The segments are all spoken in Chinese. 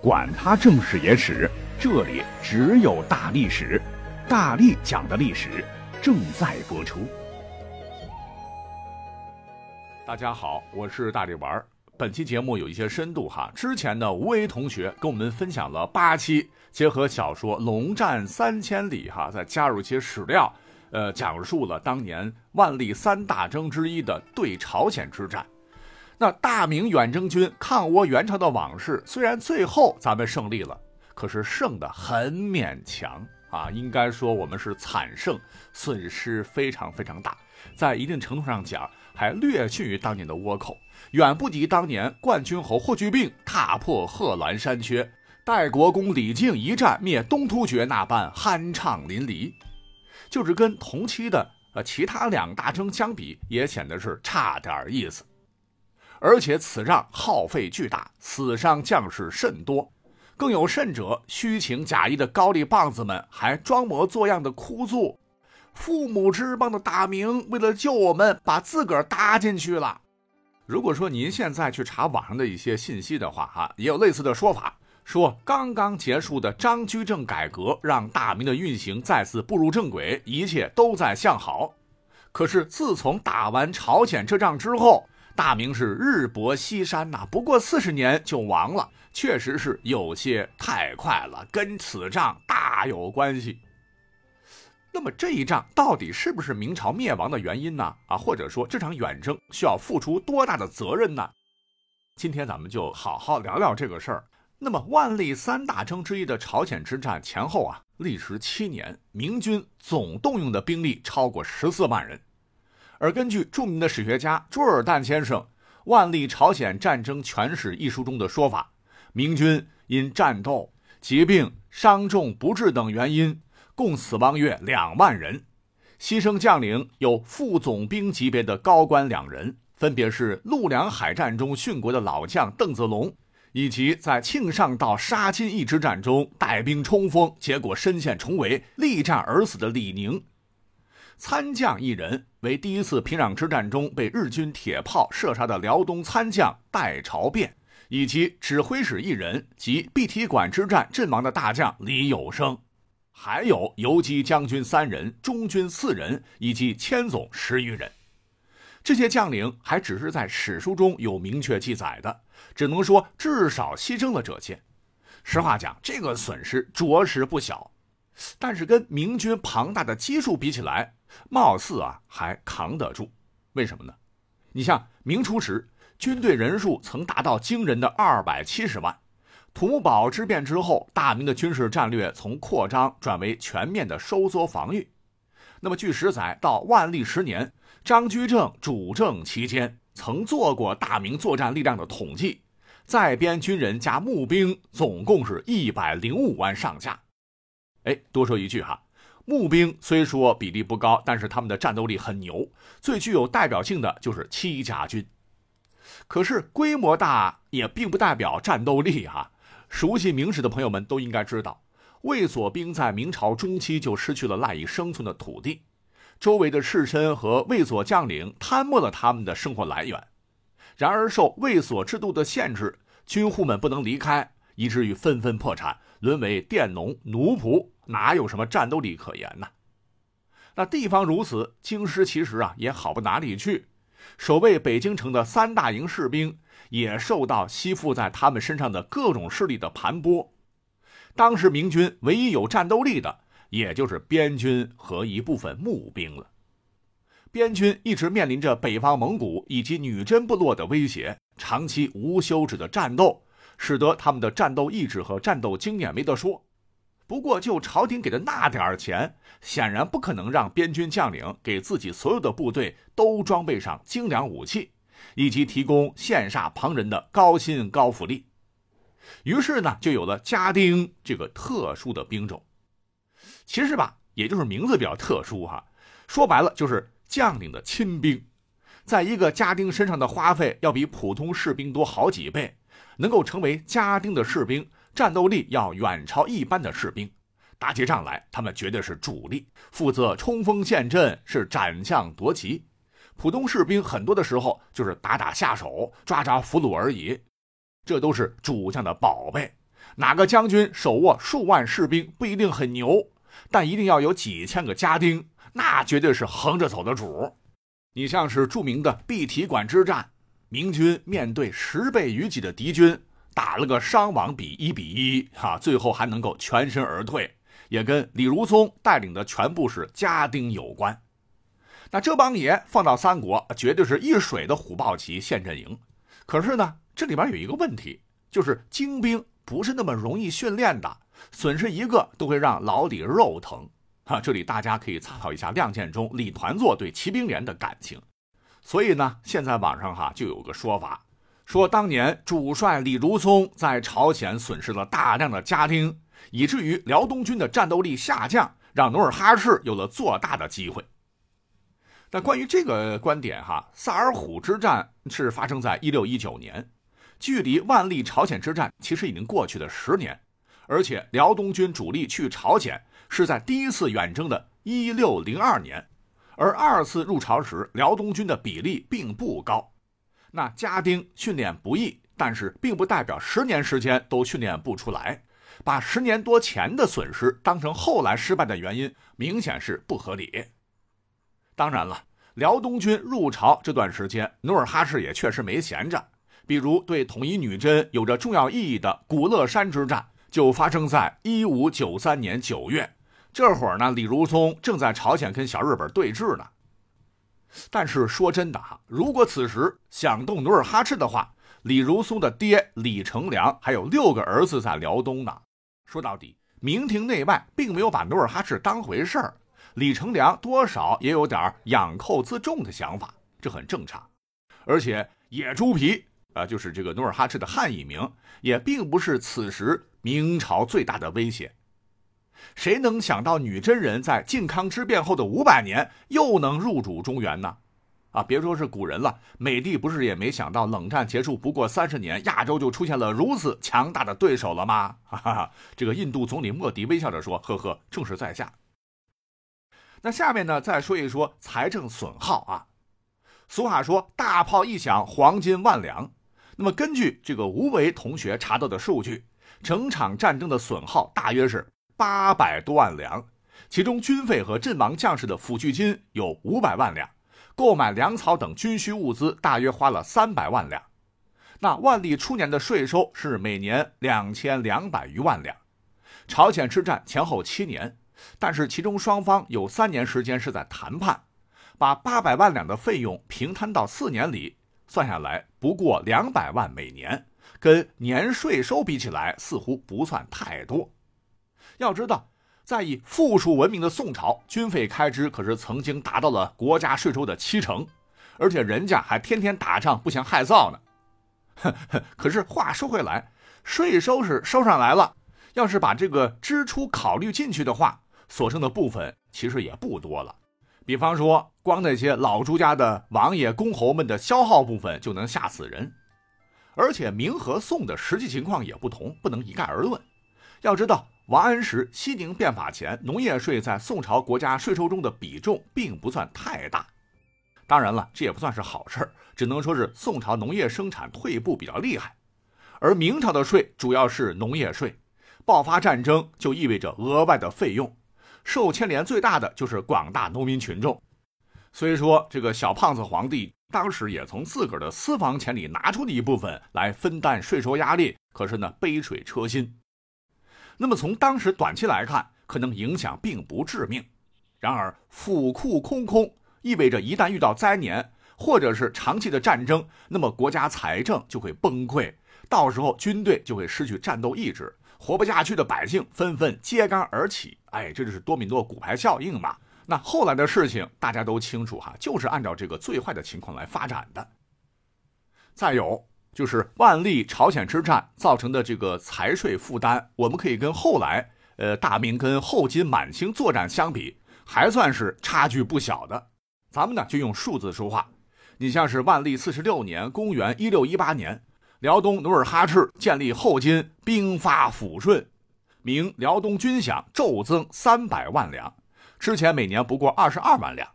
管他正史野史，这里只有大历史，大力讲的历史正在播出。大家好，我是大力丸。本期节目有一些深度哈，之前的吴为同学跟我们分享了八期，结合小说《龙战三千里》哈，再加入一些史料，呃，讲述了当年万历三大征之一的对朝鲜之战。那大明远征军抗倭援朝的往事，虽然最后咱们胜利了，可是胜的很勉强啊，应该说我们是惨胜，损失非常非常大，在一定程度上讲，还略逊于当年的倭寇，远不及当年冠军侯霍去病踏破贺兰山缺，代国公李靖一战灭东突厥那般酣畅淋漓，就是跟同期的呃其他两大征相比，也显得是差点意思。而且此仗耗费巨大，死伤将士甚多，更有甚者，虚情假意的高丽棒子们还装模作样的哭诉：“父母之邦的大明为了救我们，把自个儿搭进去了。”如果说您现在去查网上的一些信息的话，哈，也有类似的说法，说刚刚结束的张居正改革让大明的运行再次步入正轨，一切都在向好。可是自从打完朝鲜这仗之后，大明是日薄西山呐，不过四十年就亡了，确实是有些太快了，跟此仗大有关系。那么这一仗到底是不是明朝灭亡的原因呢？啊，或者说这场远征需要付出多大的责任呢？今天咱们就好好聊聊这个事儿。那么万历三大征之一的朝鲜之战前后啊，历时七年，明军总动用的兵力超过十四万人。而根据著名的史学家朱尔旦先生《万历朝鲜战争全史》一书中的说法，明军因战斗、疾病、伤重不治等原因，共死亡约两万人，牺牲将领有副总兵级别的高官两人，分别是陆良海战中殉国的老将邓子龙，以及在庆尚道杀金一之战中带兵冲锋，结果身陷重围，力战而死的李宁。参将一人为第一次平壤之战中被日军铁炮射杀的辽东参将戴朝变，以及指挥使一人及碧提馆之战阵亡的大将李有生，还有游击将军三人、中军四人以及千总十余人。这些将领还只是在史书中有明确记载的，只能说至少牺牲了者些。实话讲，这个损失着实不小，但是跟明军庞大的基数比起来，貌似啊还扛得住，为什么呢？你像明初时，军队人数曾达到惊人的二百七十万。土木堡之变之后，大明的军事战略从扩张转为全面的收缩防御。那么据史载，到万历十年，张居正主政期间，曾做过大明作战力量的统计，在编军人加募兵总共是一百零五万上下。哎，多说一句哈。募兵虽说比例不高，但是他们的战斗力很牛。最具有代表性的就是七家军。可是规模大也并不代表战斗力啊。熟悉明史的朋友们都应该知道，卫所兵在明朝中期就失去了赖以生存的土地，周围的士绅和卫所将领贪没了他们的生活来源。然而受卫所制度的限制，军户们不能离开，以至于纷纷破产，沦为佃农奴仆。哪有什么战斗力可言呢？那地方如此，京师其实啊也好不哪里去。守卫北京城的三大营士兵也受到吸附在他们身上的各种势力的盘剥。当时明军唯一有战斗力的，也就是边军和一部分募兵了。边军一直面临着北方蒙古以及女真部落的威胁，长期无休止的战斗，使得他们的战斗意志和战斗经验没得说。不过，就朝廷给的那点儿钱，显然不可能让边军将领给自己所有的部队都装备上精良武器，以及提供羡煞旁人的高薪高福利。于是呢，就有了家丁这个特殊的兵种。其实吧，也就是名字比较特殊哈，说白了就是将领的亲兵，在一个家丁身上的花费要比普通士兵多好几倍，能够成为家丁的士兵。战斗力要远超一般的士兵，打起仗来他们绝对是主力，负责冲锋陷阵，是斩将夺旗。普通士兵很多的时候就是打打下手，抓抓俘虏而已。这都是主将的宝贝，哪个将军手握数万士兵不一定很牛，但一定要有几千个家丁，那绝对是横着走的主。你像是著名的碧提馆之战，明军面对十倍于己的敌军，打了个伤亡比一比一，哈，最后还能够全身而退，也跟李如松带领的全部是家丁有关。那这帮爷放到三国，绝对是一水的虎豹骑陷阵营。可是呢，这里边有一个问题，就是精兵不是那么容易训练的，损失一个都会让老李肉疼。哈，这里大家可以参考一下《亮剑》中李团座对骑兵连的感情。所以呢，现在网上哈就有个说法，说当年主帅李如松在朝鲜损失了大量的家丁，以至于辽东军的战斗力下降，让努尔哈赤有了做大的机会。那关于这个观点，哈，萨尔浒之战是发生在一六一九年，距离万历朝鲜之战其实已经过去了十年，而且辽东军主力去朝鲜是在第一次远征的一六零二年，而二次入朝时辽东军的比例并不高。那家丁训练不易，但是并不代表十年时间都训练不出来，把十年多前的损失当成后来失败的原因，明显是不合理。当然了，辽东军入朝这段时间，努尔哈赤也确实没闲着。比如对统一女真有着重要意义的古勒山之战，就发生在一五九三年九月。这会儿呢，李如松正在朝鲜跟小日本对峙呢。但是说真的哈，如果此时想动努尔哈赤的话，李如松的爹李成梁还有六个儿子在辽东呢。说到底，明廷内外并没有把努尔哈赤当回事儿。李成梁多少也有点养寇自重的想法，这很正常。而且野猪皮啊，就是这个努尔哈赤的汉译名，也并不是此时明朝最大的威胁。谁能想到女真人在靖康之变后的五百年又能入主中原呢？啊，别说是古人了，美帝不是也没想到冷战结束不过三十年，亚洲就出现了如此强大的对手了吗？哈哈，这个印度总理莫迪微笑着说：“呵呵，正是在下。”那下面呢，再说一说财政损耗啊。俗话说“大炮一响，黄金万两”。那么根据这个吴为同学查到的数据，整场战争的损耗大约是八百多万两，其中军费和阵亡将士的抚恤金有五百万两，购买粮草等军需物资大约花了三百万两。那万历初年的税收是每年两千两百余万两。朝鲜之战前后七年。但是其中双方有三年时间是在谈判，把八百万两的费用平摊到四年里，算下来不过两百万每年，跟年税收比起来似乎不算太多。要知道，在以富庶闻名的宋朝，军费开支可是曾经达到了国家税收的七成，而且人家还天天打仗不嫌害臊呢。可是话说回来，税收是收上来了，要是把这个支出考虑进去的话，所剩的部分其实也不多了，比方说，光那些老朱家的王爷公侯们的消耗部分就能吓死人。而且明和宋的实际情况也不同，不能一概而论。要知道，王安石西宁变法前，农业税在宋朝国家税收中的比重并不算太大。当然了，这也不算是好事只能说是宋朝农业生产退步比较厉害。而明朝的税主要是农业税，爆发战争就意味着额外的费用。受牵连最大的就是广大农民群众。虽说这个小胖子皇帝当时也从自个儿的私房钱里拿出了一部分来分担税收压力，可是呢，杯水车薪。那么从当时短期来看，可能影响并不致命。然而府库空空，意味着一旦遇到灾年或者是长期的战争，那么国家财政就会崩溃，到时候军队就会失去战斗意志。活不下去的百姓纷纷揭竿而起，哎，这就是多米诺骨牌效应嘛。那后来的事情大家都清楚哈，就是按照这个最坏的情况来发展的。再有就是万历朝鲜之战造成的这个财税负担，我们可以跟后来呃大明跟后金满清作战相比，还算是差距不小的。咱们呢就用数字说话，你像是万历四十六年，公元一六一八年。辽东努尔哈赤建立后金，兵发抚顺，明辽东军饷骤增三百万两，之前每年不过二十二万两。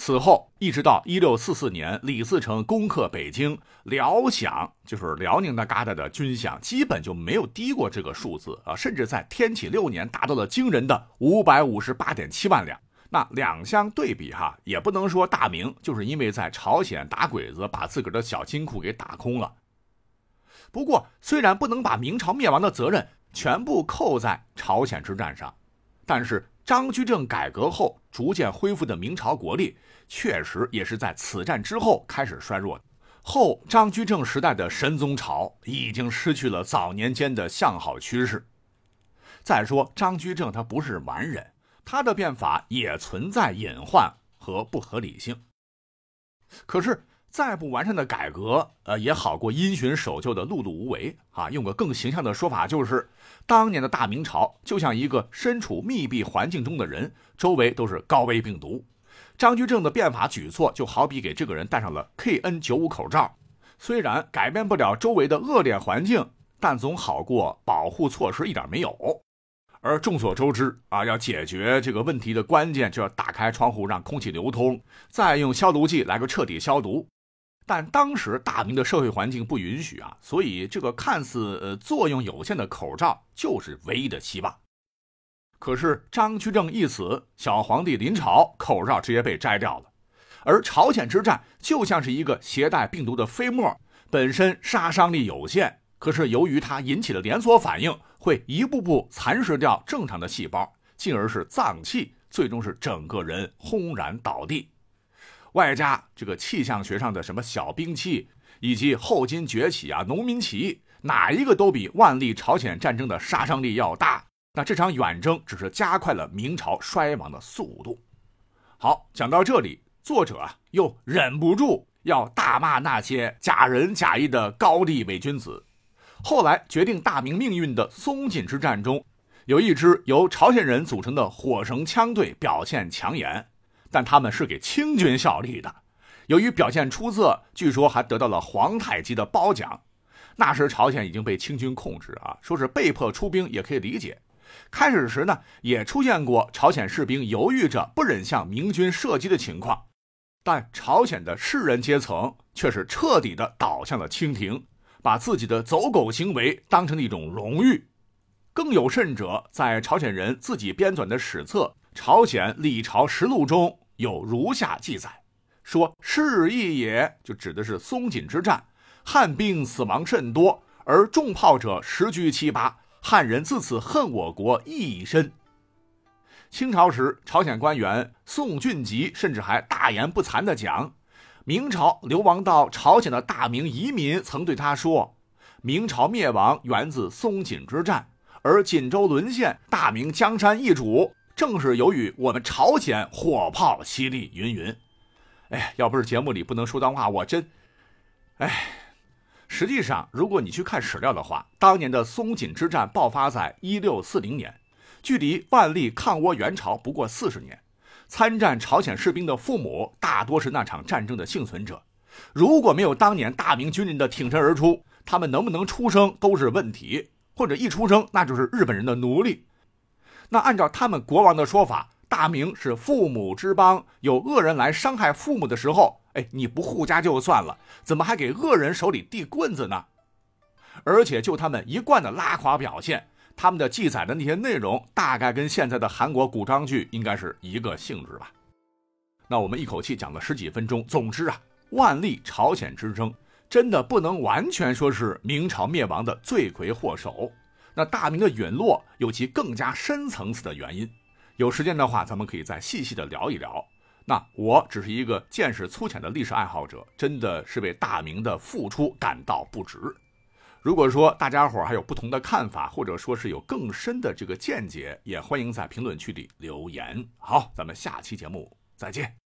此后一直到一六四四年，李自成攻克北京，辽饷就是辽宁那旮瘩的军饷，基本就没有低过这个数字啊，甚至在天启六年达到了惊人的五百五十八点七万两。那两相对比哈，也不能说大明就是因为在朝鲜打鬼子，把自个儿的小金库给打空了。不过，虽然不能把明朝灭亡的责任全部扣在朝鲜之战上，但是。张居正改革后逐渐恢复的明朝国力，确实也是在此战之后开始衰弱。后张居正时代的神宗朝已经失去了早年间的向好趋势。再说张居正他不是完人，他的变法也存在隐患和不合理性。可是。再不完善的改革，呃，也好过因循守旧的碌碌无为啊。用个更形象的说法，就是当年的大明朝就像一个身处密闭环境中的人，周围都是高危病毒。张居正的变法举措，就好比给这个人戴上了 KN95 口罩，虽然改变不了周围的恶劣环境，但总好过保护措施一点没有。而众所周知啊，要解决这个问题的关键，就要打开窗户让空气流通，再用消毒剂来个彻底消毒。但当时大明的社会环境不允许啊，所以这个看似呃作用有限的口罩就是唯一的希望。可是张居正一死，小皇帝临朝，口罩直接被摘掉了。而朝鲜之战就像是一个携带病毒的飞沫，本身杀伤力有限，可是由于它引起的连锁反应，会一步步蚕食掉正常的细胞，进而是脏器，最终是整个人轰然倒地。外加这个气象学上的什么小兵器，以及后金崛起啊、农民起义，哪一个都比万历朝鲜战争的杀伤力要大。那这场远征只是加快了明朝衰亡的速度。好，讲到这里，作者啊又忍不住要大骂那些假仁假义的高丽伪君子。后来决定大明命运的松锦之战中，有一支由朝鲜人组成的火绳枪队表现抢眼。但他们是给清军效力的，由于表现出色，据说还得到了皇太极的褒奖。那时朝鲜已经被清军控制啊，说是被迫出兵也可以理解。开始时呢，也出现过朝鲜士兵犹豫着不忍向明军射击的情况，但朝鲜的士人阶层却是彻底的倒向了清廷，把自己的走狗行为当成了一种荣誉。更有甚者，在朝鲜人自己编纂的史册。朝鲜历朝实录中有如下记载：说是义也，就指的是松锦之战，汉兵死亡甚多，而重炮者十居七八，汉人自此恨我国益深。清朝时，朝鲜官员宋俊吉甚至还大言不惭地讲，明朝流亡到朝鲜的大明移民曾对他说，明朝灭亡源自松锦之战，而锦州沦陷，大明江山易主。正是由于我们朝鲜火炮犀利，云云，哎，要不是节目里不能说脏话，我真，哎，实际上，如果你去看史料的话，当年的松锦之战爆发在一六四零年，距离万历抗倭援朝不过四十年。参战朝鲜士兵的父母大多是那场战争的幸存者，如果没有当年大明军人的挺身而出，他们能不能出生都是问题，或者一出生那就是日本人的奴隶。那按照他们国王的说法，大明是父母之邦，有恶人来伤害父母的时候，哎，你不护家就算了，怎么还给恶人手里递棍子呢？而且就他们一贯的拉垮表现，他们的记载的那些内容，大概跟现在的韩国古装剧应该是一个性质吧。那我们一口气讲了十几分钟，总之啊，万历朝鲜之争真的不能完全说是明朝灭亡的罪魁祸首。那大明的陨落有其更加深层次的原因，有时间的话，咱们可以再细细的聊一聊。那我只是一个见识粗浅的历史爱好者，真的是为大明的付出感到不值。如果说大家伙还有不同的看法，或者说是有更深的这个见解，也欢迎在评论区里留言。好，咱们下期节目再见。